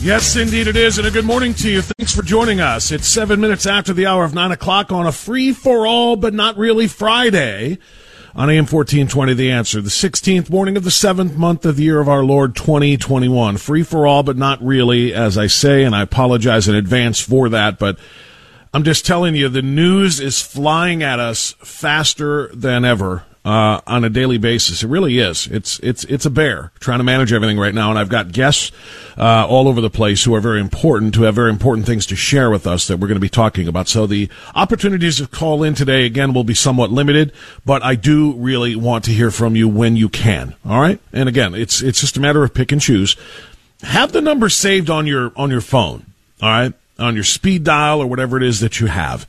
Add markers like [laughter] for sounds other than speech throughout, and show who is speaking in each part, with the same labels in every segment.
Speaker 1: Yes, indeed it is, and a good morning to you. Thanks for joining us. It's seven minutes after the hour of nine o'clock on a free for all, but not really Friday on AM 1420. The answer. The 16th morning of the seventh month of the year of our Lord 2021. Free for all, but not really, as I say, and I apologize in advance for that, but I'm just telling you, the news is flying at us faster than ever uh, on a daily basis. It really is. It's it's it's a bear trying to manage everything right now, and I've got guests uh, all over the place who are very important, who have very important things to share with us that we're going to be talking about. So the opportunities to call in today again will be somewhat limited, but I do really want to hear from you when you can. All right, and again, it's it's just a matter of pick and choose. Have the number saved on your on your phone. All right, on your speed dial or whatever it is that you have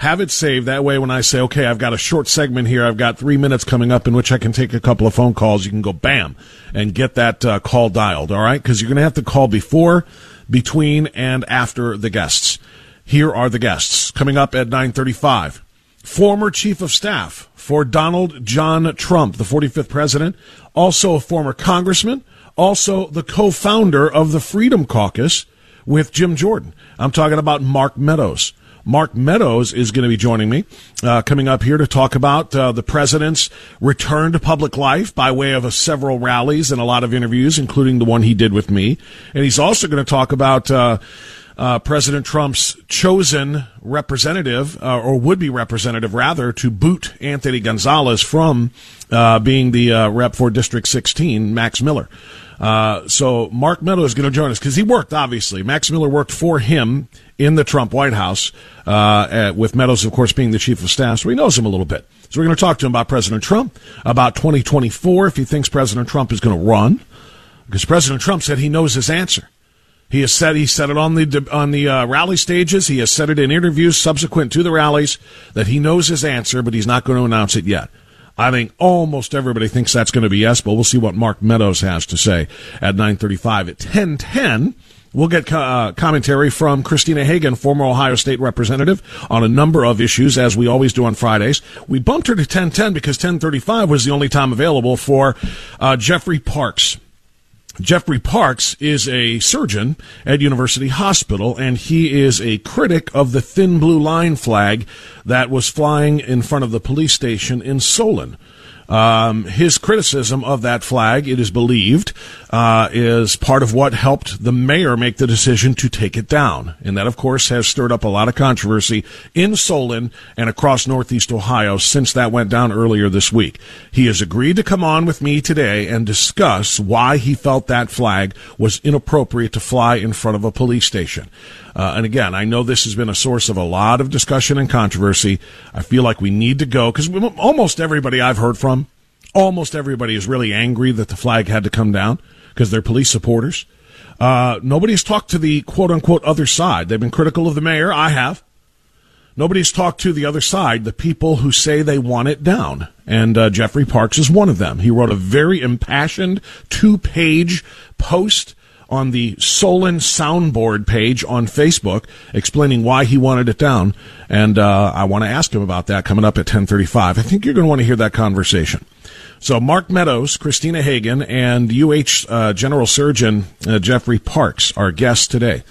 Speaker 1: have it saved. That way, when I say, okay, I've got a short segment here, I've got three minutes coming up in which I can take a couple of phone calls, you can go bam and get that uh, call dialed, all right? Because you're going to have to call before, between, and after the guests. Here are the guests coming up at 935. Former chief of staff for Donald John Trump, the 45th president, also a former congressman, also the co-founder of the Freedom Caucus with Jim Jordan. I'm talking about Mark Meadows. Mark Meadows is going to be joining me uh, coming up here to talk about uh, the president's return to public life by way of several rallies and a lot of interviews, including the one he did with me. And he's also going to talk about. Uh, uh, President Trump's chosen representative, uh, or would be representative rather, to boot Anthony Gonzalez from uh, being the uh, rep for District 16, Max Miller. Uh, so Mark Meadows is going to join us because he worked, obviously. Max Miller worked for him in the Trump White House, uh, with Meadows, of course, being the chief of staff, so he knows him a little bit. So we're going to talk to him about President Trump, about 2024, if he thinks President Trump is going to run, because President Trump said he knows his answer. He has said he said it on the on the uh, rally stages. He has said it in interviews subsequent to the rallies that he knows his answer, but he's not going to announce it yet. I think almost everybody thinks that's going to be yes, but we'll see what Mark Meadows has to say at 9:35 at 10:10. We'll get uh, commentary from Christina Hagan, former Ohio State representative, on a number of issues, as we always do on Fridays. We bumped her to 1010 because 1035 was the only time available for uh, Jeffrey Parks. Jeffrey Parks is a surgeon at University Hospital, and he is a critic of the thin blue line flag that was flying in front of the police station in Solon. Um, his criticism of that flag, it is believed, uh, is part of what helped the mayor make the decision to take it down. And that, of course, has stirred up a lot of controversy in Solon and across Northeast Ohio since that went down earlier this week. He has agreed to come on with me today and discuss why he felt that flag was inappropriate to fly in front of a police station. Uh, and again, I know this has been a source of a lot of discussion and controversy. I feel like we need to go because almost everybody I've heard from, almost everybody is really angry that the flag had to come down because they're police supporters. Uh, nobody's talked to the quote unquote other side. They've been critical of the mayor. I have. Nobody's talked to the other side, the people who say they want it down. And uh, Jeffrey Parks is one of them. He wrote a very impassioned two page post on the Solon soundboard page on Facebook explaining why he wanted it down. And uh, I want to ask him about that coming up at 1035. I think you're going to want to hear that conversation. So Mark Meadows, Christina Hagan, and UH uh, General Surgeon uh, Jeffrey Parks are guests today.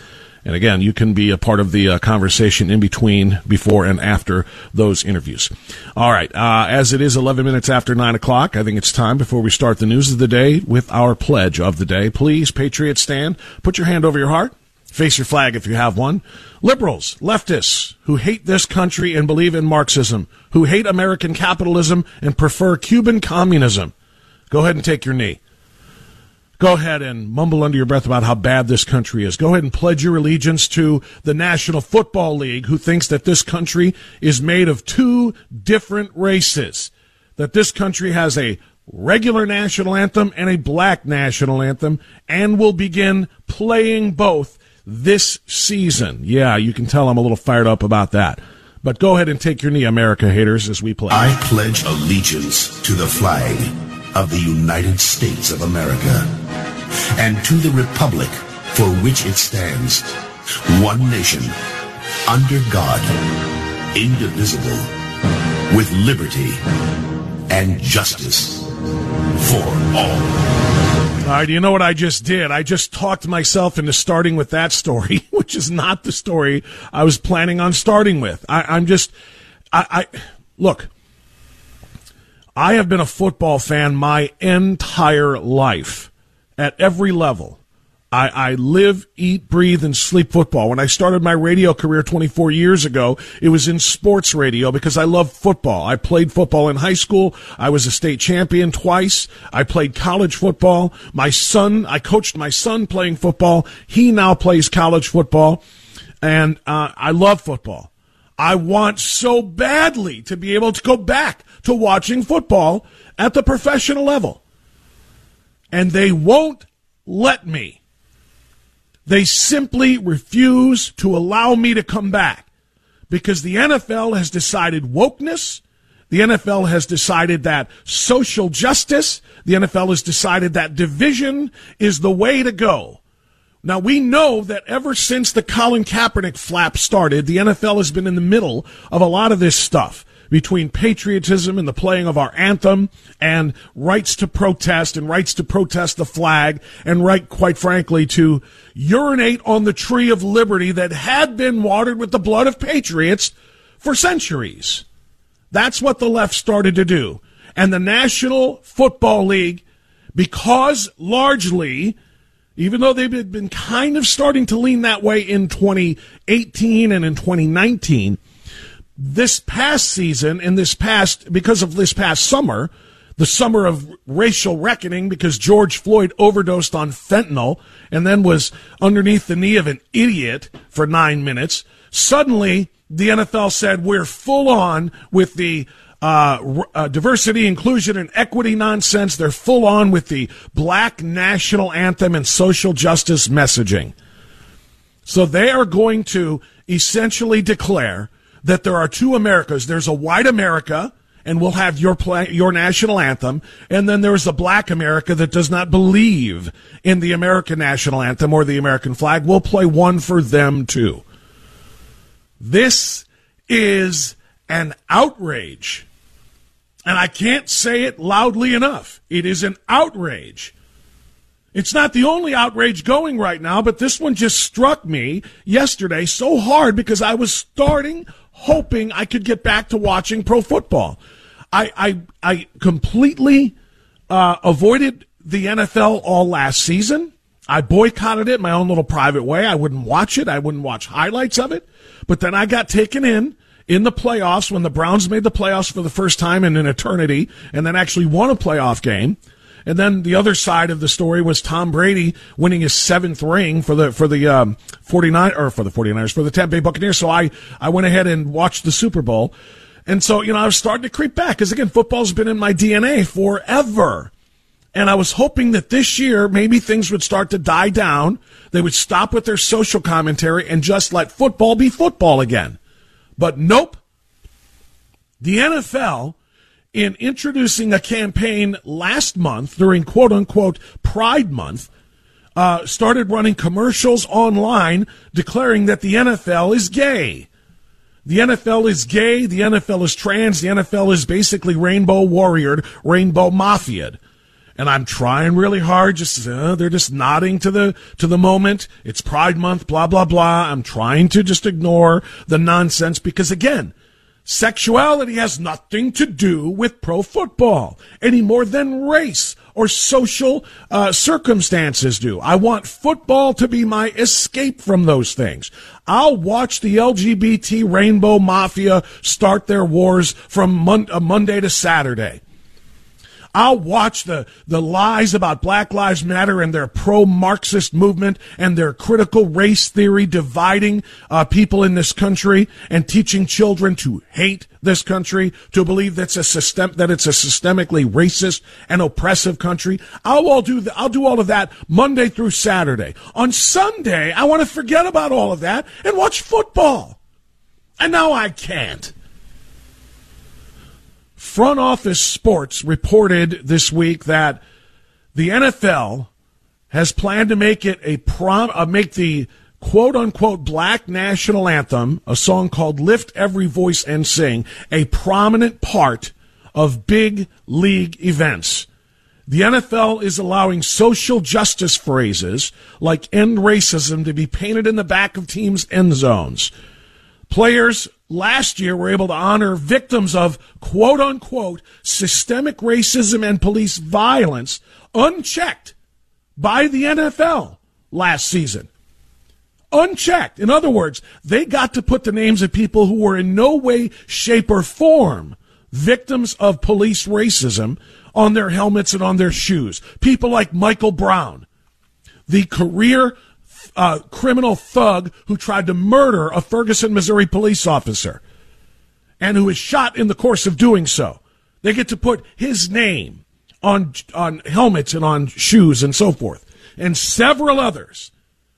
Speaker 1: And again, you can be a part of the uh, conversation in between, before, and after those interviews. All right. Uh, as it is 11 minutes after 9 o'clock, I think it's time before we start the news of the day with our pledge of the day. Please, Patriots, stand. Put your hand over your heart. Face your flag if you have one. Liberals, leftists who hate this country and believe in Marxism, who hate American capitalism and prefer Cuban communism. Go ahead and take your knee. Go ahead and mumble under your breath about how bad this country is. Go ahead and pledge your allegiance to the National Football League, who thinks that this country is made of two different races. That this country has a regular national anthem and a black national anthem, and will begin playing both this season. Yeah, you can tell I'm a little fired up about that. But go ahead and take your knee, America haters, as we play.
Speaker 2: I pledge allegiance to the flag of the United States of America and to the republic for which it stands, one nation, under God, indivisible, with liberty and justice for all.
Speaker 1: All right, you know what I just did? I just talked myself into starting with that story, [laughs] which is not the story I was planning on starting with. I, am just, I, I, look, I have been a football fan my entire life at every level. I, I live, eat, breathe, and sleep football. When I started my radio career 24 years ago, it was in sports radio because I love football. I played football in high school. I was a state champion twice. I played college football. My son, I coached my son playing football. He now plays college football. And uh, I love football. I want so badly to be able to go back to watching football at the professional level. And they won't let me. They simply refuse to allow me to come back because the NFL has decided wokeness. The NFL has decided that social justice. The NFL has decided that division is the way to go. Now we know that ever since the Colin Kaepernick flap started, the NFL has been in the middle of a lot of this stuff between patriotism and the playing of our anthem and rights to protest and rights to protest the flag and right, quite frankly, to urinate on the tree of liberty that had been watered with the blood of patriots for centuries. That's what the left started to do. And the National Football League, because largely, even though they've been kind of starting to lean that way in 2018 and in 2019, this past season and this past, because of this past summer, the summer of racial reckoning because George Floyd overdosed on fentanyl and then was underneath the knee of an idiot for nine minutes. Suddenly, the NFL said we're full on with the uh, uh, diversity, inclusion, and equity nonsense. They're full on with the black national anthem and social justice messaging. So they are going to essentially declare that there are two Americas. There's a white America, and we'll have your your national anthem, and then there's the black America that does not believe in the American national anthem or the American flag. We'll play one for them too. This is an outrage. And I can't say it loudly enough. It is an outrage. It's not the only outrage going right now, but this one just struck me yesterday so hard because I was starting hoping I could get back to watching pro football. I I, I completely uh, avoided the NFL all last season. I boycotted it my own little private way. I wouldn't watch it. I wouldn't watch highlights of it. But then I got taken in in the playoffs when the Browns made the playoffs for the first time in an eternity and then actually won a playoff game. And then the other side of the story was Tom Brady winning his seventh ring for the for the um, 49 or for the 49ers for the Tampa Bay Buccaneers. So I I went ahead and watched the Super Bowl. And so, you know, I was starting to creep back because again, football's been in my DNA forever. And I was hoping that this year maybe things would start to die down. They would stop with their social commentary and just let football be football again. But nope. The NFL in introducing a campaign last month during quote unquote Pride Month, uh, started running commercials online declaring that the NFL is gay. The NFL is gay, the NFL is trans, the NFL is basically rainbow warriored, rainbow mafiaed. And I'm trying really hard, just uh, they're just nodding to the to the moment. It's Pride Month, blah blah blah. I'm trying to just ignore the nonsense because again, Sexuality has nothing to do with pro football any more than race or social uh, circumstances do. I want football to be my escape from those things. I'll watch the LGBT rainbow mafia start their wars from mon- uh, Monday to Saturday. I'll watch the, the lies about Black Lives Matter and their pro Marxist movement and their critical race theory dividing uh, people in this country and teaching children to hate this country, to believe that's a system, that it's a systemically racist and oppressive country. I'll all do the, I'll do all of that Monday through Saturday. On Sunday, I want to forget about all of that and watch football. And now I can't. Front Office Sports reported this week that the NFL has planned to make it a prom, uh, make the quote unquote black national anthem, a song called Lift Every Voice and Sing, a prominent part of big league events. The NFL is allowing social justice phrases like end racism to be painted in the back of teams' end zones. Players last year we were able to honor victims of quote unquote systemic racism and police violence unchecked by the NFL last season. Unchecked. In other words, they got to put the names of people who were in no way, shape, or form victims of police racism on their helmets and on their shoes. People like Michael Brown, the career uh, criminal thug who tried to murder a Ferguson, Missouri police officer and who was shot in the course of doing so. They get to put his name on, on helmets and on shoes and so forth. And several others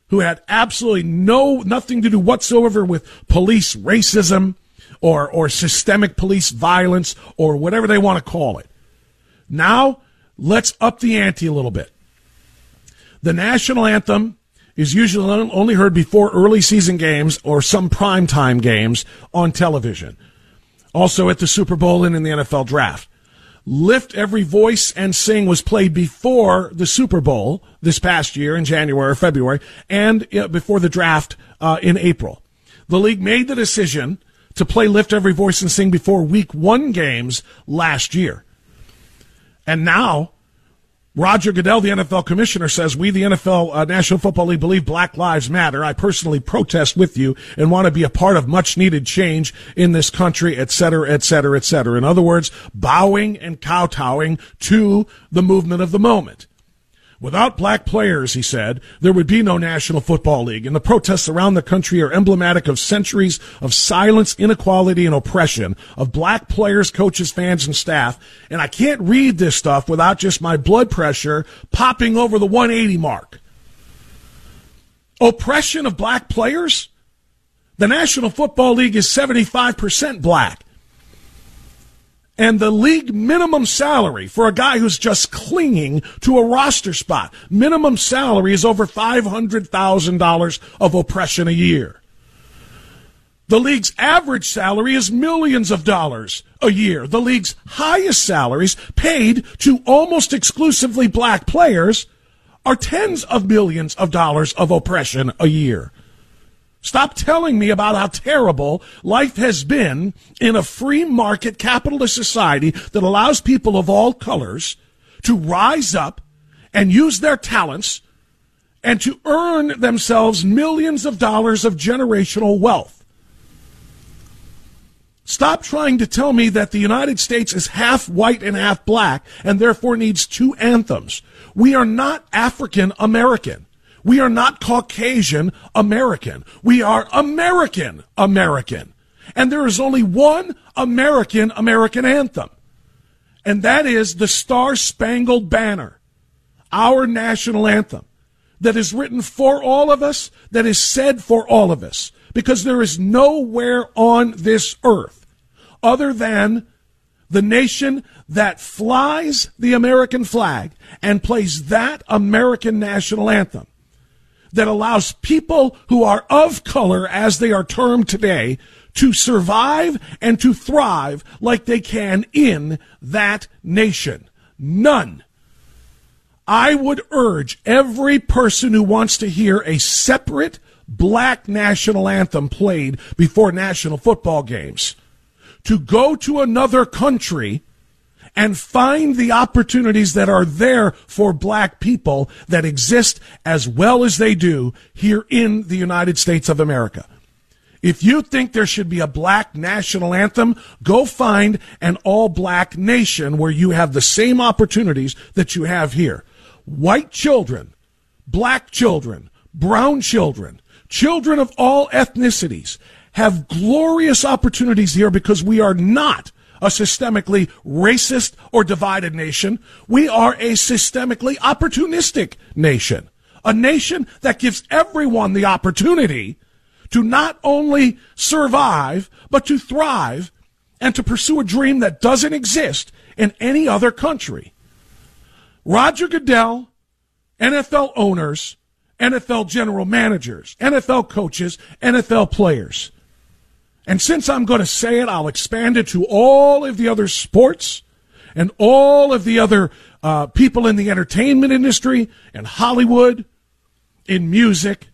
Speaker 1: who had absolutely no, nothing to do whatsoever with police racism or, or systemic police violence or whatever they want to call it. Now, let's up the ante a little bit. The national anthem is usually only heard before early season games or some primetime games on television. Also at the Super Bowl and in the NFL draft. Lift Every Voice and Sing was played before the Super Bowl this past year in January or February and before the draft uh, in April. The league made the decision to play Lift Every Voice and Sing before week one games last year. And now Roger Goodell, the NFL commissioner, says we, the NFL uh, National Football League, believe Black Lives Matter. I personally protest with you and want to be a part of much needed change in this country, et cetera, et cetera, et cetera. In other words, bowing and kowtowing to the movement of the moment. Without black players, he said, there would be no National Football League, and the protests around the country are emblematic of centuries of silence, inequality, and oppression of black players, coaches, fans, and staff. And I can't read this stuff without just my blood pressure popping over the 180 mark. Oppression of black players? The National Football League is 75% black and the league minimum salary for a guy who's just clinging to a roster spot, minimum salary is over $500,000 of oppression a year. The league's average salary is millions of dollars a year. The league's highest salaries paid to almost exclusively black players are tens of millions of dollars of oppression a year. Stop telling me about how terrible life has been in a free market capitalist society that allows people of all colors to rise up and use their talents and to earn themselves millions of dollars of generational wealth. Stop trying to tell me that the United States is half white and half black and therefore needs two anthems. We are not African American. We are not Caucasian American. We are American American. And there is only one American American anthem. And that is the Star Spangled Banner, our national anthem that is written for all of us, that is said for all of us. Because there is nowhere on this earth other than the nation that flies the American flag and plays that American national anthem that allows people who are of color, as they are termed today, to survive and to thrive like they can in that nation. None. I would urge every person who wants to hear a separate black national anthem played before national football games to go to another country and find the opportunities that are there for black people that exist as well as they do here in the United States of America. If you think there should be a black national anthem, go find an all black nation where you have the same opportunities that you have here. White children, black children, brown children, children of all ethnicities have glorious opportunities here because we are not a systemically racist or divided nation. We are a systemically opportunistic nation. A nation that gives everyone the opportunity to not only survive, but to thrive and to pursue a dream that doesn't exist in any other country. Roger Goodell, NFL owners, NFL general managers, NFL coaches, NFL players and since I'm going to say it, I'll expand it to all of the other sports and all of the other uh, people in the entertainment industry and Hollywood, in music.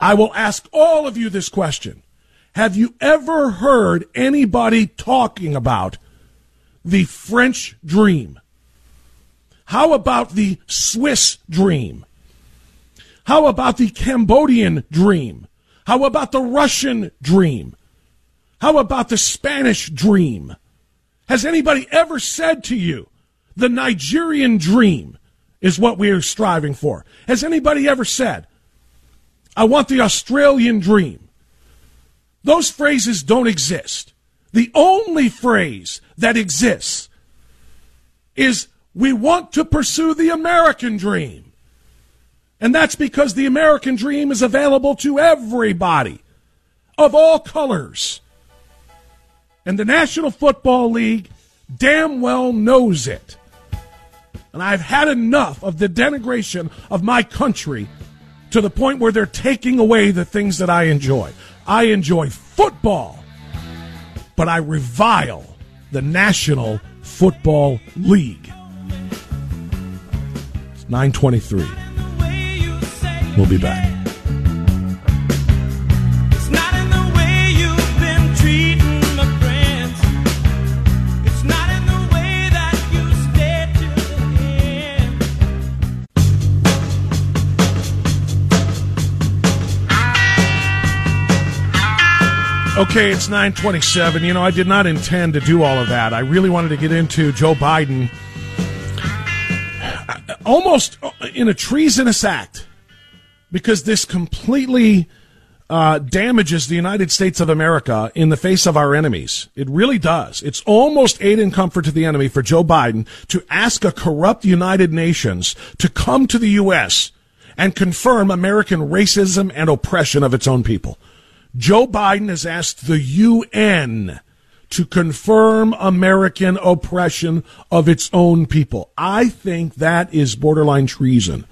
Speaker 1: I will ask all of you this question. Have you ever heard anybody talking about the French dream? How about the Swiss dream? How about the Cambodian dream? How about the Russian dream? How about the Spanish dream? Has anybody ever said to you, the Nigerian dream is what we are striving for? Has anybody ever said, I want the Australian dream? Those phrases don't exist. The only phrase that exists is we want to pursue the American dream. And that's because the American dream is available to everybody of all colors. And the National Football League damn well knows it. And I've had enough of the denigration of my country to the point where they're taking away the things that I enjoy. I enjoy football, but I revile the National Football League. It's 923. We'll be back. Okay, it's 927. You know, I did not intend to do all of that. I really wanted to get into Joe Biden [sighs] almost in a treasonous act because this completely uh, damages the United States of America in the face of our enemies. It really does. It's almost aid and comfort to the enemy for Joe Biden to ask a corrupt United Nations to come to the U.S. and confirm American racism and oppression of its own people. Joe Biden has asked the UN to confirm American oppression of its own people. I think that is borderline treason.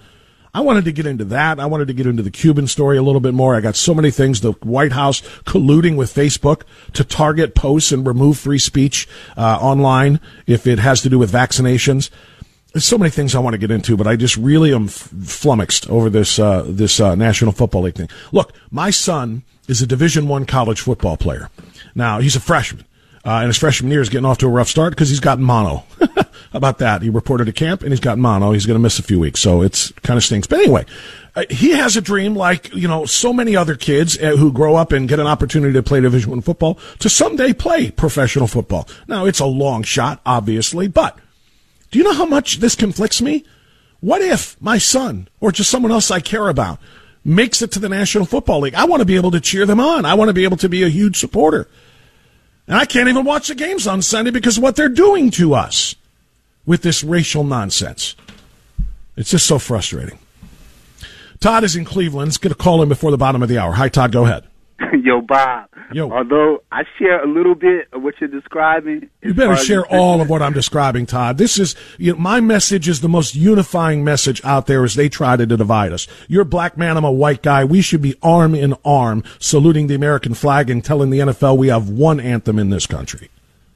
Speaker 1: I wanted to get into that. I wanted to get into the Cuban story a little bit more. I got so many things. The White House colluding with Facebook to target posts and remove free speech uh, online if it has to do with vaccinations. There's so many things I want to get into, but I just really am flummoxed over this uh, this uh, National Football League thing. Look, my son is a Division One college football player. Now he's a freshman. Uh, and his freshman year is getting off to a rough start because he's got mono. [laughs] About that? He reported to camp and he's got mono. He's going to miss a few weeks, so it's kind of stinks. But anyway, uh, he has a dream like you know so many other kids uh, who grow up and get an opportunity to play Division One football to someday play professional football. Now it's a long shot, obviously, but do you know how much this conflicts me? What if my son or just someone else I care about makes it to the National Football League? I want to be able to cheer them on. I want to be able to be a huge supporter. And I can't even watch the games on Sunday because of what they're doing to us with this racial nonsense. It's just so frustrating. Todd is in Cleveland. Let's get a call in before the bottom of the hour. Hi, Todd. Go ahead. [laughs]
Speaker 3: Yo, Bob.
Speaker 1: Yo.
Speaker 3: Although I share a little bit of what you're describing.
Speaker 1: You better share all of what I'm describing, Todd. This is you know, my message is the most unifying message out there as they try to divide us. You're a black man, I'm a white guy. We should be arm in arm, saluting the American flag and telling the NFL we have one anthem in this country.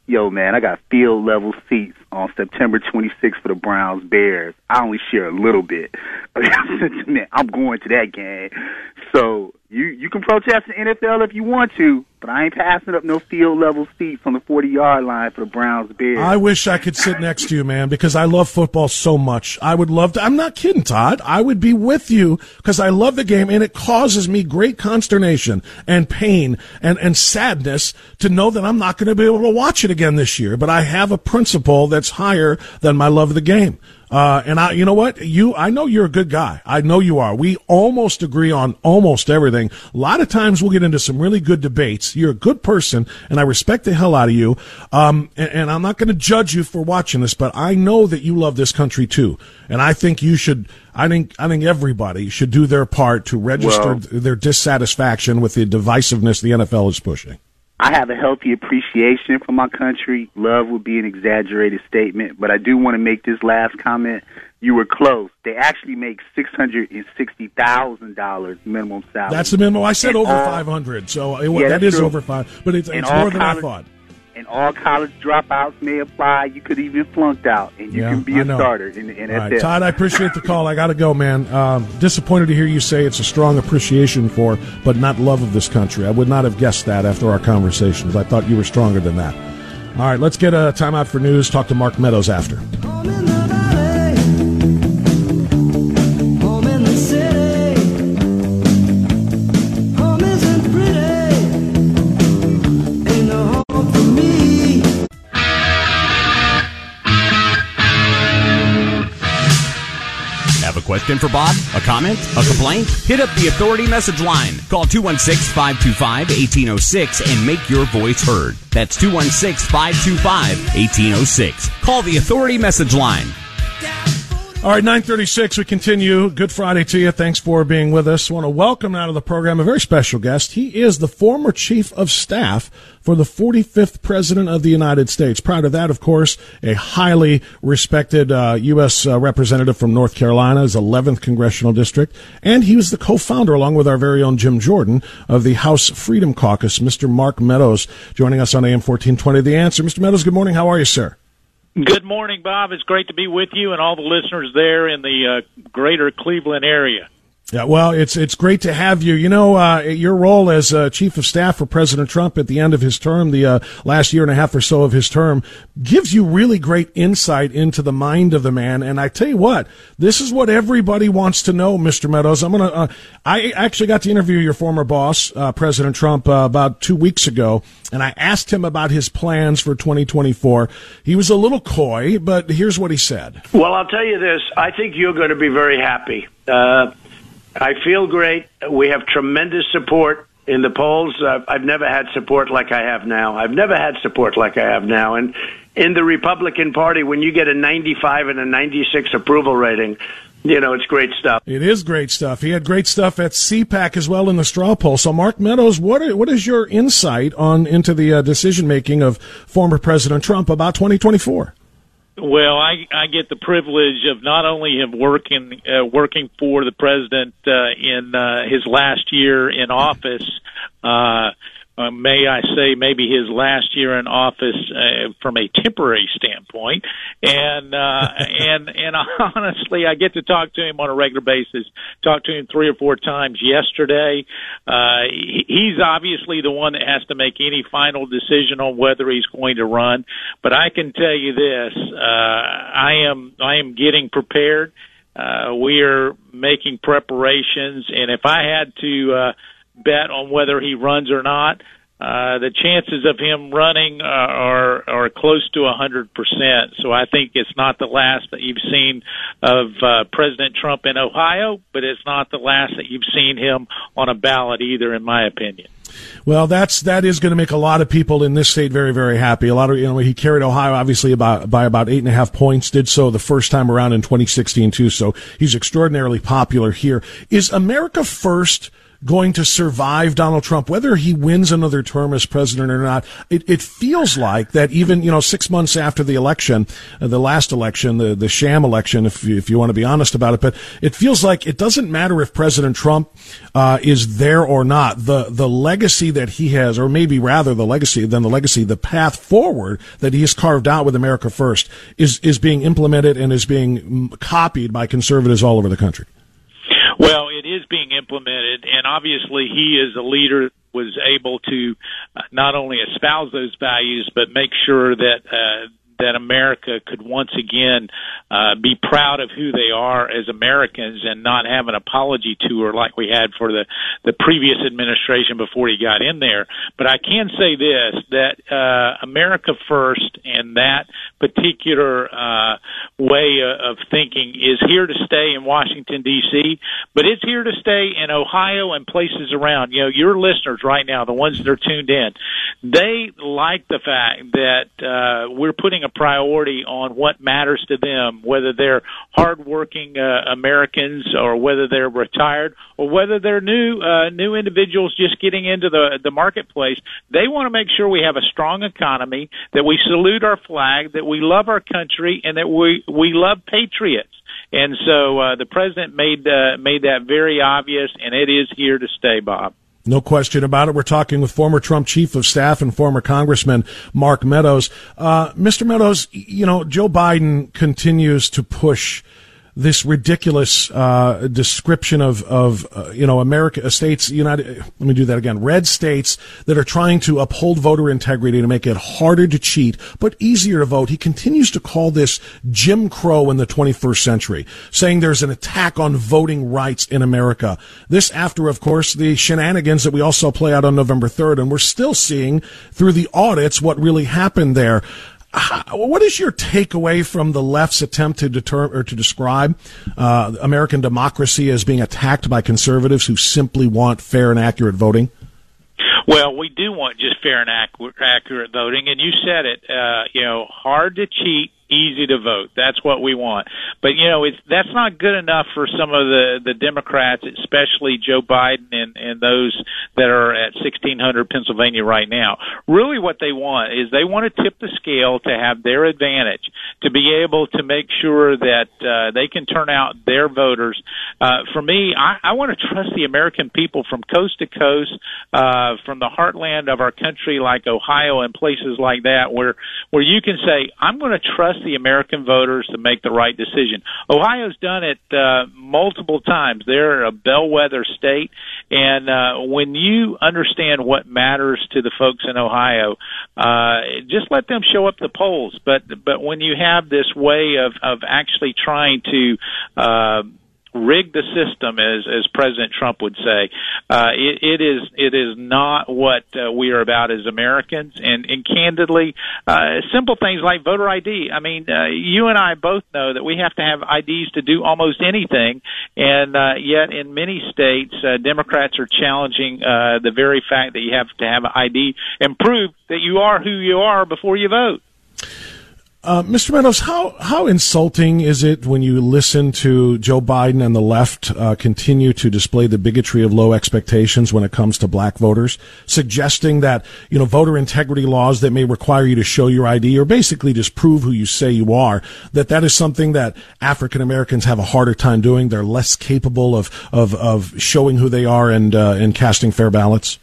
Speaker 3: Yo, man, I got field level seats on September 26th for the Browns Bears. I only share a little bit. [laughs] man, I'm going to that game. So you you can protest the NFL if you want to, but I ain't passing up no field level seats on the 40 yard line for the Browns Bears.
Speaker 1: I wish I could sit next to you, man, because I love football so much. I would love to. I'm not kidding, Todd. I would be with you because I love the game and it causes me great consternation and pain and, and sadness to know that I'm not going to be able to watch it again this year. But I have a principle that's higher than my love of the game. Uh, and I, you know what? You, I know you're a good guy. I know you are. We almost agree on almost everything. A lot of times we'll get into some really good debates. You're a good person, and I respect the hell out of you. Um, and, and I'm not going to judge you for watching this, but I know that you love this country too. And I think you should. I think I think everybody should do their part to register
Speaker 3: Well-
Speaker 1: their dissatisfaction with the divisiveness the NFL is pushing.
Speaker 3: I have a healthy appreciation for my country. Love would be an exaggerated statement, but I do want to make this last comment. You were close. They actually make six hundred and sixty thousand dollars minimum salary.
Speaker 1: That's the minimum. I said
Speaker 3: And
Speaker 1: over
Speaker 3: uh,
Speaker 1: 500, so it,
Speaker 3: Yeah, that's true.
Speaker 1: over five. But it's, it's more than I thought.
Speaker 3: And all college dropouts may apply. You could even flunked out, and you
Speaker 1: Yeah,
Speaker 3: can be
Speaker 1: I
Speaker 3: a
Speaker 1: know.
Speaker 3: starter in the NFL.
Speaker 1: All right, Todd, I appreciate the call. I got to go, man. Um, disappointed to hear you say it's a strong appreciation for, but not love of this country. I would not have guessed that after our conversations. I thought you were stronger than that. All right, let's get a timeout for news. Talk to Mark Meadows after.
Speaker 4: Question for Bob? A comment? A complaint? Hit up the Authority message line. Call 216-525-1806 and make your voice heard. That's 216-525-1806. Call the Authority message line.
Speaker 1: All right, 936, we continue. Good Friday to you. Thanks for being with us. want to welcome out of the program a very special guest. He is the former chief of staff for the 45th President of the United States. Prior to that, of course, a highly respected uh, U.S. Uh, representative from North Carolina's 11th Congressional District. And he was the co-founder, along with our very own Jim Jordan, of the House Freedom Caucus. Mr. Mark Meadows joining us on AM 1420. The Answer. Mr. Meadows, good morning. How are you, sir?
Speaker 5: Good morning, Bob. It's great to be with you and all the listeners there in the uh, greater Cleveland area.
Speaker 1: Yeah, well, it's it's great to have you. You know, uh, your role as uh, chief of staff for President Trump at the end of his term, the uh, last year and a half or so of his term, gives you really great insight into the mind of the man. And I tell you what, this is what everybody wants to know, Mr. Meadows. I'm gonna. Uh, I actually got to interview your former boss, uh, President Trump, uh, about two weeks ago, and I asked him about his plans for 2024. He was a little coy, but here's what he said.
Speaker 6: Well, I'll tell you this. I think you're going to be very happy. Uh, I feel great. We have tremendous support in the polls. Uh, I've never had support like I have now. I've never had support like I have now. And in the Republican Party, when you get a 95 and a 96 approval rating, you know, it's great stuff.
Speaker 1: It is great stuff. He had great stuff at CPAC as well in the straw poll. So, Mark Meadows, what are, what is your insight on into the uh, decision making of former President Trump about 2024?
Speaker 5: Well, I I get the privilege of not only of working uh, working for the president uh, in uh, his last year in office, uh, uh, may I say, maybe his last year in office uh, from a temporary standpoint. And uh, [laughs] and and honestly, I get to talk to him on a regular basis. Talked to him three or four times yesterday. Uh, he's obviously the one that has to make any final decision on whether he's going to run. But I can tell you this: uh, I am I am getting prepared. Uh, we are making preparations, and if I had to. Uh, bet on whether he runs or not. Uh, the chances of him running uh, are are close to a hundred percent. So I think it's not the last that you've seen of uh, President Trump in Ohio, but it's not the last that you've seen him on a ballot either, in my opinion.
Speaker 1: Well, that's that is going to make a lot of people in this state very, very happy. A lot of you know he carried Ohio obviously about by about eight and a half points. Did so the first time around in 2016 too. So he's extraordinarily popular here. Is America first? Going to survive Donald Trump, whether he wins another term as president or not. It, it feels like that even, you know, six months after the election, uh, the last election, the, the sham election, if you, if you want to be honest about it, but it feels like it doesn't matter if President Trump, uh, is there or not. The, the legacy that he has, or maybe rather the legacy than the legacy, the path forward that he has carved out with America First is, is being implemented and is being mm, copied by conservatives all over the country.
Speaker 5: Well, it is being implemented, and obviously he is a leader was able to uh, not only espouse those values but make sure that uh, that America could once again uh, be proud of who they are as Americans and not have an apology tour like we had for the the previous administration before he got in there. But I can say this: that uh, America First and that particular uh, way of thinking is here to stay in Washington D.C., but it's here to stay in Ohio and places around. You know, your listeners right now, the ones that are tuned in, they like the fact that uh, we're putting a priority on what matters to them, whether they're hardworking uh, Americans or whether they're retired or whether they're new uh, new individuals just getting into the the marketplace. They want to make sure we have a strong economy, that we salute our flag, that we love our country, and that we we love patriots. And so uh, the president made uh, made that very obvious, and it is here to stay, Bob.
Speaker 1: No question about it. We're talking with former Trump chief of staff and former Congressman Mark Meadows. Uh, Mr. Meadows, you know, Joe Biden continues to push this ridiculous uh, description of of uh, you know America uh, states United. Let me do that again. Red states that are trying to uphold voter integrity to make it harder to cheat but easier to vote. He continues to call this Jim Crow in the 21st century, saying there's an attack on voting rights in America. This after, of course, the shenanigans that we also play out on November 3rd, and we're still seeing through the audits what really happened there what is your takeaway from the left's attempt to deter or to describe uh, American democracy as being attacked by conservatives who simply want fair and accurate voting?
Speaker 5: Well, we do want just fair and accurate voting, and you said it. Uh, you know, hard to cheat, easy to vote. That's what we want. But you know, it's that's not good enough for some of the the Democrats, especially Joe Biden and and those that are at 1600 Pennsylvania right now. Really what they want is they want to tip the scale to have their advantage, to be able to make sure that uh, they can turn out their voters. Uh, for me, I, I want to trust the American people from coast to coast, uh, from the heartland of our country like Ohio and places like that where where you can say, I'm going to trust the American voters to make the right decision. Ohio's done it uh, multiple times. They're a bellwether state, and uh, when you understand what matters to the folks in Ohio, uh, just let them show up the polls. But but when you have this way of of actually trying to uh, rig the system, as as President Trump would say. Uh, it, it is it is not what uh, we are about as Americans, and and candidly, uh, simple things like voter ID. I mean, uh, you and I both know that we have to have IDs to do almost anything, and uh, yet in many states, uh, Democrats are challenging uh, the very fact that you have to have an ID and prove that you are who you are before you vote.
Speaker 1: Uh, Mr. Meadows, how how insulting is it when you listen to Joe Biden and the left uh, continue to display the bigotry of low expectations when it comes to black voters, suggesting that you know voter integrity laws that may require you to show your ID or basically just prove who you say you are, that that is something that African Americans have a harder time doing. They're less capable of of of showing who they are and uh, and casting fair ballots.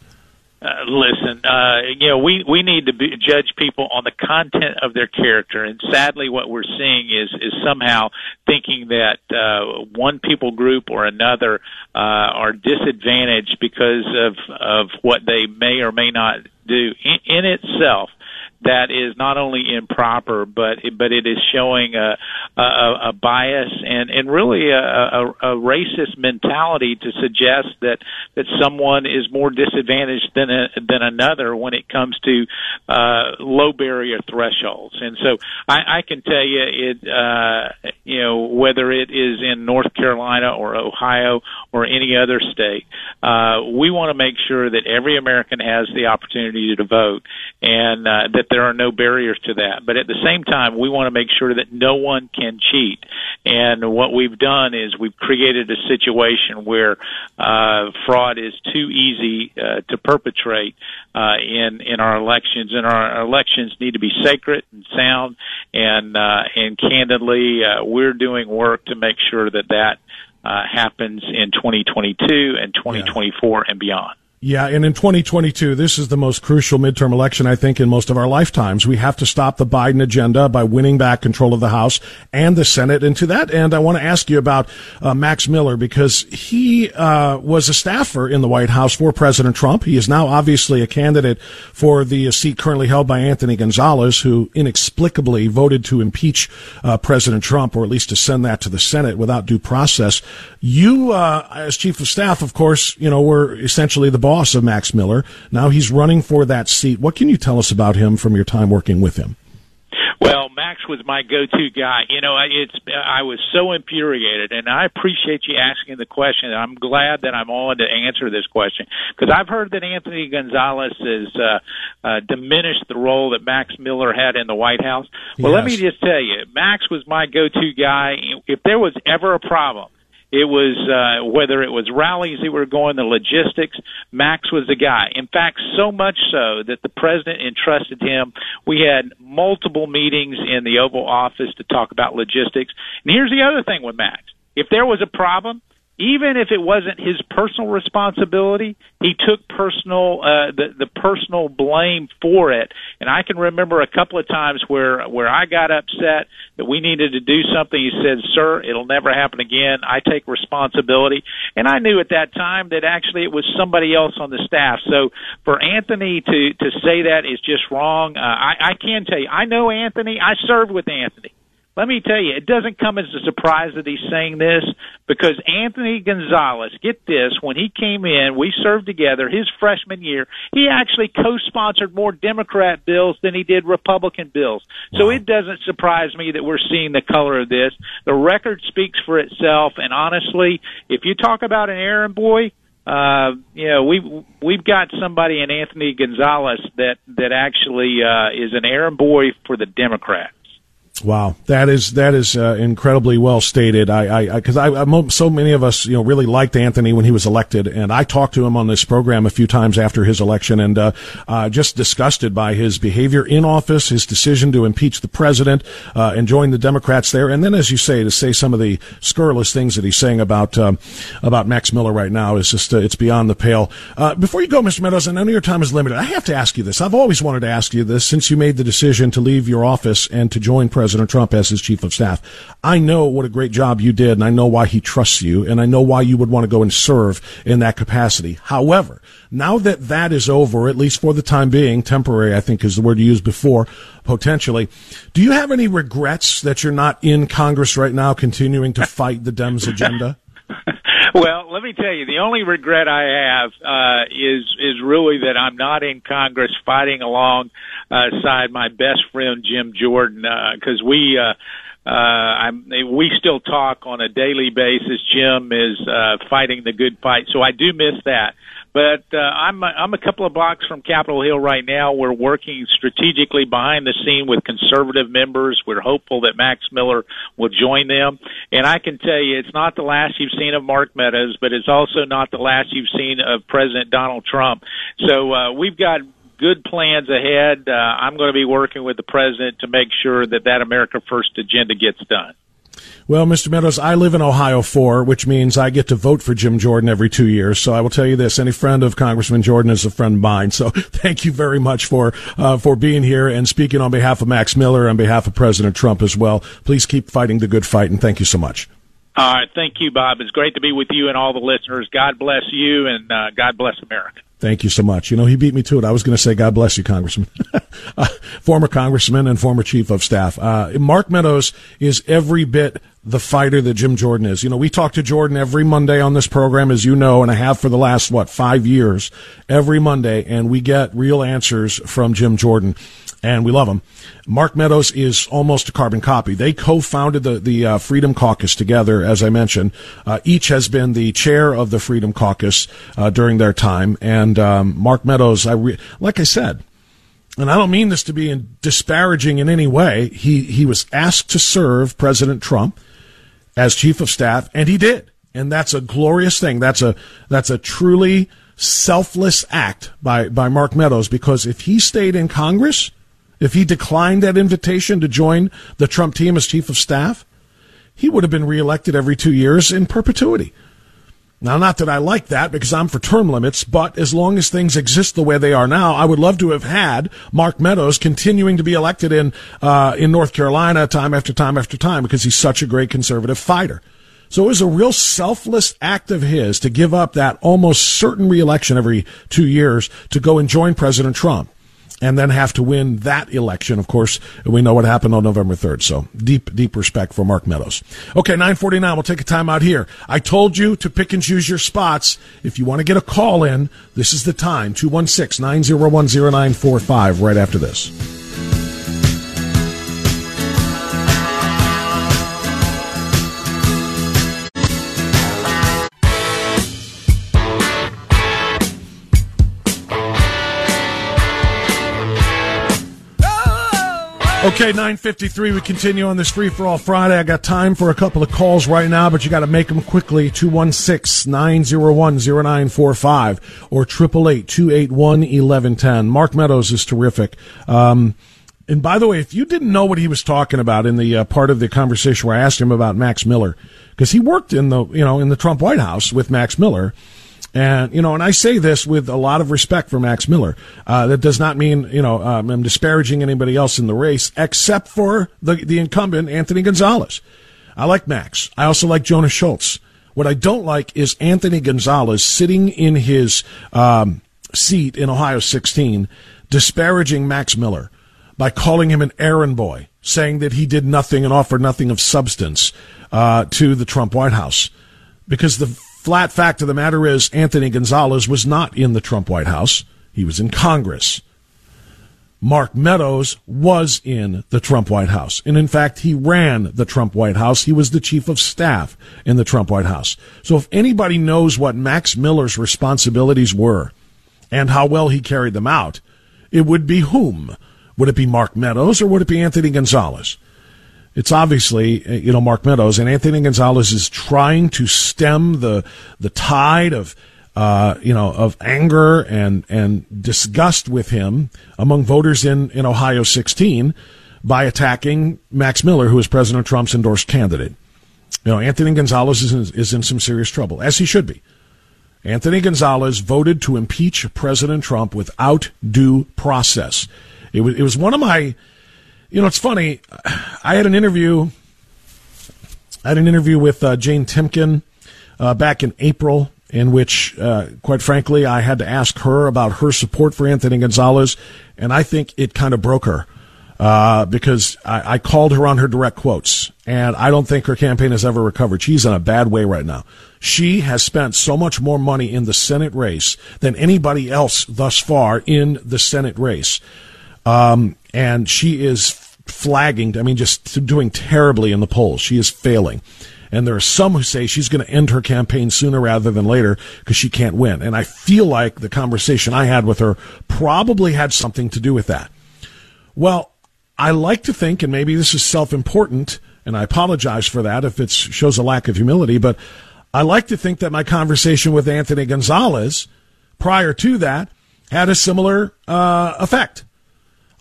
Speaker 5: Uh, listen, uh, you know, we we need to be, judge people on the content of their character, and sadly, what we're seeing is is somehow thinking that uh, one people group or another uh, are disadvantaged because of of what they may or may not do in, in itself that is not only improper, but but it is showing a a, a bias and and really a, a, a racist mentality to suggest that that someone is more disadvantaged than a, than another when it comes to uh, low barrier thresholds. And so I, I can tell you it uh, you know whether it is in North Carolina or Ohio or any other state, uh, we want to make sure that every American has the opportunity to vote and uh, that there are no barriers to that. But at the same time, we want to make sure that no one can cheat. And what we've done is we've created a situation where uh, fraud is too easy uh, to perpetrate uh, in in our elections. And our elections need to be sacred and sound. And uh, and candidly, uh, we're doing work to make sure that that uh, happens in 2022 and 2024 and beyond.
Speaker 1: Yeah, and in 2022, this is the most crucial midterm election, I think, in most of our lifetimes. We have to stop the Biden agenda by winning back control of the House and the Senate. And to that end, I want to ask you about uh, Max Miller because he uh, was a staffer in the White House for President Trump. He is now obviously a candidate for the seat currently held by Anthony Gonzalez, who inexplicably voted to impeach uh, President Trump, or at least to send that to the Senate without due process. You, uh, as chief of staff, of course, you know, were essentially the of Max Miller. Now he's running for that seat. What can you tell us about him from your time working with him?
Speaker 5: Well, Max was my go-to guy. You know, it's I was so infuriated, and I appreciate you asking the question. I'm glad that I'm on to answer this question because I've heard that Anthony Gonzalez has uh, uh, diminished the role that Max Miller had in the White House. Well, let me just tell you, Max was my go-to guy. If there was ever a problem it was uh, whether it was rallies that were going, the logistics. Max was the guy. In fact, so much so that the president entrusted him. We had multiple meetings in the Oval Office to talk about logistics. And here's the other thing with Max: if there was a problem, even if it wasn't his personal responsibility, he took personal uh, the the personal blame for it. And I can remember a couple of times where where I got upset that we needed to do something. He said, "Sir, it'll never happen again. I take responsibility." And I knew at that time that actually it was somebody else on the staff. So for Anthony to to say that is just wrong. Uh, I, I can tell you, I know Anthony. I served with Anthony let me tell you, it doesn't come as a surprise that he's saying this because Anthony Gonzalez, get this, when he came in, we served together his freshman year, he actually co-sponsored more Democrat bills than he did Republican bills. So it doesn't surprise me that we're seeing the color of this. The record speaks for itself, and honestly, if you talk about an errand boy, uh, you know, we've we've got somebody in Anthony Gonzalez that that actually uh, is an errand boy for the Democrats.
Speaker 1: Wow, that is that is uh, incredibly well stated. I because I, I, I, so many of us you know really liked Anthony when he was elected, and I talked to him on this program a few times after his election, and uh, uh, just disgusted by his behavior in office, his decision to impeach the president uh, and join the Democrats there, and then as you say to say some of the scurrilous things that he's saying about um, about Max Miller right now is just uh, it's beyond the pale. Uh, before you go, Mr. Meadows, and I know your time is limited. I have to ask you this. I've always wanted to ask you this since you made the decision to leave your office and to join President. President Trump as his chief of staff. I know what a great job you did, and I know why he trusts you, and I know why you would want to go and serve in that capacity. However, now that that is over, at least for the time being, temporary, I think is the word you used before, potentially, do you have any regrets that you're not in Congress right now continuing to fight the Dems agenda? [laughs]
Speaker 5: Well, let me tell you, the only regret I have uh, is is really that I'm not in Congress fighting alongside uh, side my best friend Jim Jordan because uh, we. Uh, uh, I'm, we still talk on a daily basis. Jim is uh, fighting the good fight, so I do miss that. But uh, I'm I'm a couple of blocks from Capitol Hill right now. We're working strategically behind the scene with conservative members. We're hopeful that Max Miller will join them. And I can tell you, it's not the last you've seen of Mark Meadows, but it's also not the last you've seen of President Donald Trump. So uh, we've got good plans ahead. Uh, I'm going to be working with the president to make sure that that America First agenda gets done.
Speaker 1: Well, Mr. Meadows, I live in Ohio 4, which means I get to vote for Jim Jordan every two years. So I will tell you this: any friend of Congressman Jordan is a friend of mine. So [laughs] thank you very much for uh, for being here and speaking on behalf of Max Miller and behalf of President Trump as well. Please keep fighting the good fight, and thank you so much.
Speaker 5: All right. Thank you, Bob. It's great to be with you and all the listeners. God bless you and uh, God bless America.
Speaker 1: Thank you so much. You know, he beat me to it. I was going to say, God bless you, Congressman. [laughs] uh, former Congressman and former Chief of Staff. Uh, Mark Meadows is every bit the fighter that Jim Jordan is. You know, we talk to Jordan every Monday on this program, as you know, and I have for the last, what, five years, every Monday, and we get real answers from Jim Jordan and we love him. Mark Meadows is almost a carbon copy. They co-founded the the uh, Freedom Caucus together, as I mentioned. Uh, each has been the chair of the Freedom Caucus uh, during their time, and um, Mark Meadows, I re- like I said, and I don't mean this to be in disparaging in any way. He he was asked to serve President Trump as chief of staff, and he did, and that's a glorious thing. That's a that's a truly selfless act by by Mark Meadows because if he stayed in Congress if he declined that invitation to join the Trump team as chief of staff, he would have been reelected every two years in perpetuity. Now, not that I like that because I'm for term limits, but as long as things exist the way they are now, I would love to have had Mark Meadows continuing to be elected in uh, in North Carolina time after time after time because he's such a great conservative fighter. So it was a real selfless act of his to give up that almost certain reelection every two years to go and join President Trump and then have to win that election. Of course, we know what happened on November 3rd. So deep, deep respect for Mark Meadows. Okay, 949. We'll take a time out here. I told you to pick and choose your spots. If you want to get a call in, this is the time. 216 901 0945 right after this. Okay, 953. We continue on this free for all Friday. I got time for a couple of calls right now, but you got to make them quickly. 216 901 0945 or 888 281 1110. Mark Meadows is terrific. Um, and by the way, if you didn't know what he was talking about in the uh, part of the conversation where I asked him about Max Miller, because he worked in the, you know, in the Trump White House with Max Miller. And, you know, and I say this with a lot of respect for Max Miller. Uh, that does not mean, you know, um, I'm disparaging anybody else in the race except for the, the incumbent, Anthony Gonzalez. I like Max. I also like Jonah Schulz. What I don't like is Anthony Gonzalez sitting in his um, seat in Ohio 16, disparaging Max Miller by calling him an errand boy, saying that he did nothing and offered nothing of substance uh, to the Trump White House. Because the flat fact of the matter is, Anthony Gonzalez was not in the Trump White House. He was in Congress. Mark Meadows was in the Trump White House. And in fact, he ran the Trump White House. He was the chief of staff in the Trump White House. So if anybody knows what Max Miller's responsibilities were and how well he carried them out, it would be whom? Would it be Mark Meadows or would it be Anthony Gonzalez? It's obviously, uh, you know, Mark Meadows and Anthony Gonzalez is trying to stem the, the tide of, uh, you know, of anger and, and disgust with him among voters in, in Ohio 16 by attacking Max Miller, who is President Trump's endorsed candidate. You know, Anthony Gonzalez is in, is in some serious trouble, as he should be. Anthony Gonzalez voted to impeach President Trump without due process. It was, it was one of my, you know, it's funny. I had an interview. I had an interview with uh, Jane Timken uh, back in April, in which, uh, quite frankly, I had to ask her about her support for Anthony Gonzalez, and I think it kind of broke her uh, because I, I called her on her direct quotes, and I don't think her campaign has ever recovered. She's in a bad way right now. She has spent so much more money in the Senate race than anybody else thus far in the Senate race. Um, and she is flagging, I mean, just doing terribly in the polls. She is failing. And there are some who say she's going to end her campaign sooner rather than later because she can't win. And I feel like the conversation I had with her probably had something to do with that. Well, I like to think, and maybe this is self important, and I apologize for that if it shows a lack of humility, but I like to think that my conversation with Anthony Gonzalez prior to that had a similar uh, effect.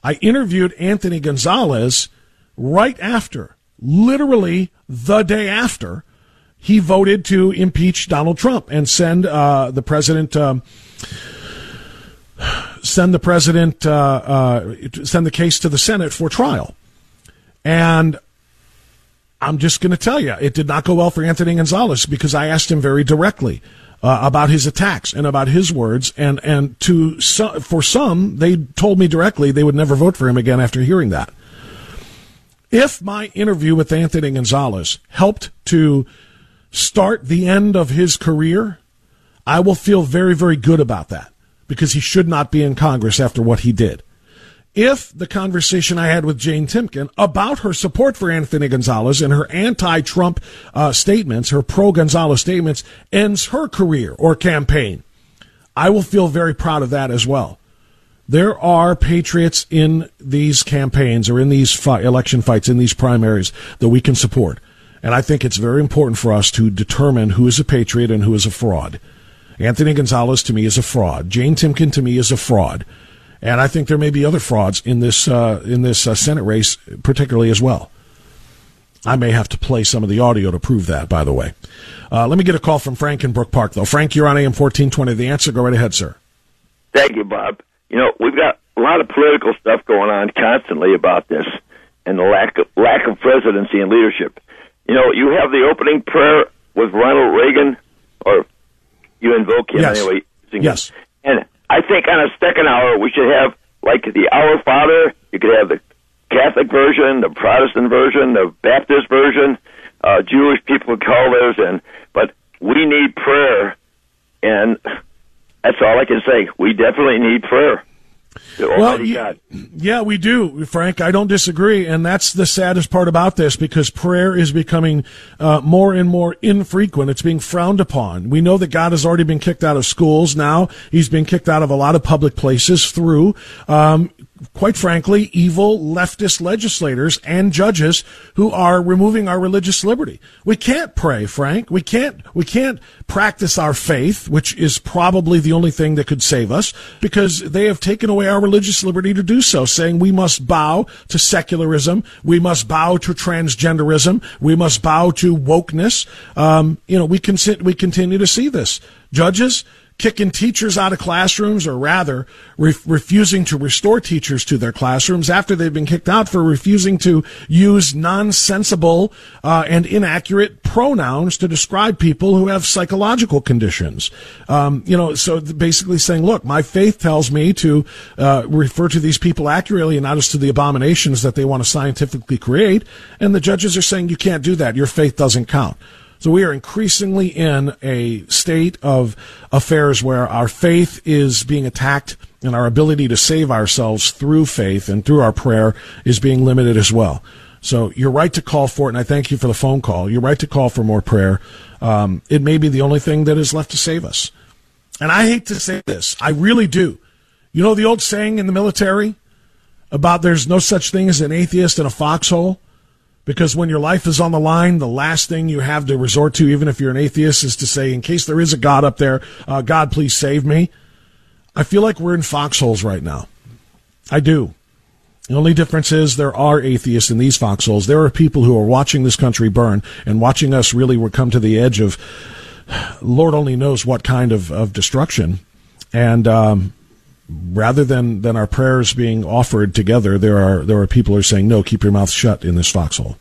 Speaker 1: I interviewed Anthony Gonzalez right after literally the day after he voted to impeach Donald Trump and send uh, the president. Um, send the president uh, uh, send the case to the Senate for trial, and I'm just going to tell you, it did not go well for Anthony Gonzalez because I asked him very directly uh, about his attacks and about his words, and and to so, for some, they told me directly they would never vote for him again after hearing that. If my interview with Anthony Gonzalez helped to start the end of his career, I will feel very, very good about that because he should not be in Congress after what he did. If the conversation I had with Jane Timken about her support for Anthony Gonzalez and her anti Trump uh, statements, her pro Gonzalez statements, ends her career or campaign, I will feel very proud of that as well. There are patriots in these campaigns or in these fi- election fights, in these primaries that we can support. And I think it's very important for us to determine who is a patriot and who is a fraud. Anthony Gonzalez to me is a fraud. Jane Timken to me is a fraud. And I think there may be other frauds in this uh, in this uh, Senate race, particularly as well. I may have to play some of the audio to prove that. By the way, uh, let me get a call from Frank in Brook Park, though. Frank, you're on AM fourteen twenty. The answer. Go right ahead, sir.
Speaker 7: Thank you, Bob. You know we've got a lot of political stuff going on constantly about this, and the lack of lack of presidency and leadership. You know, you have the opening prayer with Ronald Reagan, or you invoke him
Speaker 1: Yes.
Speaker 7: anyway.
Speaker 1: Yes.
Speaker 7: And think on a second hour we should have like the Our Father. You could have the Catholic version, the Protestant version, the Baptist version. Uh, Jewish people call theirs in, but we need prayer, and that's all I can say. We definitely need prayer.
Speaker 1: Well, you- Yeah, we do, Frank. I don't disagree, and that's the saddest part about this because prayer is becoming uh, more and more infrequent. It's being frowned upon. We know that God has already been kicked out of schools. Now He's been kicked out of a lot of public places through, um, quite frankly, evil leftist legislators and judges who are removing our religious liberty. We can't pray, Frank. We can't. We can't practice our faith, which is probably the only thing that could save us, because they have taken away our religious liberty to do so, saying we must bow to secularism, we must bow to transgenderism, we must bow to wokeness. Um, you know, we can we continue to see this. Judges kicking teachers out of classrooms, or rather, re- refusing to restore teachers to their classrooms after they've been kicked out for refusing to use nonsensible uh, and inaccurate pronouns to describe people who have psychological conditions. Um, you know, so basically saying, look, my faith tells me to uh, refer to these people accurately and not as to the abominations that they want to scientifically create. And the judges are saying you can't do that. Your faith doesn't count. So we are increasingly in a state of affairs where our faith is being attacked and our ability to save ourselves through faith and through our prayer is being limited as well. So you're right to call for it, and I thank you for the phone call. You're right to call for more prayer. Um, it may be the only thing that is left to save us. And I hate to say this, I really do. You know the old saying in the military about there's no such thing as an atheist in a foxhole? Because when your life is on the line, the last thing you have to resort to, even if you're an atheist, is to say, in case there is a God up there, uh, God, please save me. I feel like we're in foxholes right now. I do. The only difference is there are atheists in these foxholes. There are people who are watching this country burn and watching us really come to the edge of Lord only knows what kind of, of destruction. And um, rather than, than our prayers being offered together, there are there are people who are saying, "No, keep your mouth shut in this foxhole."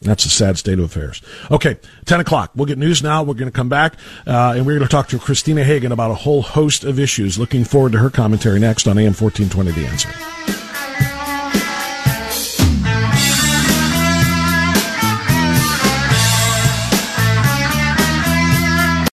Speaker 1: That's a sad state of affairs. Okay, 10 o'clock. We'll get news now. We're going to come back, uh, and we're going to talk to Christina Hagan about a whole host of issues. Looking forward to her commentary next on AM 1420 The Answer.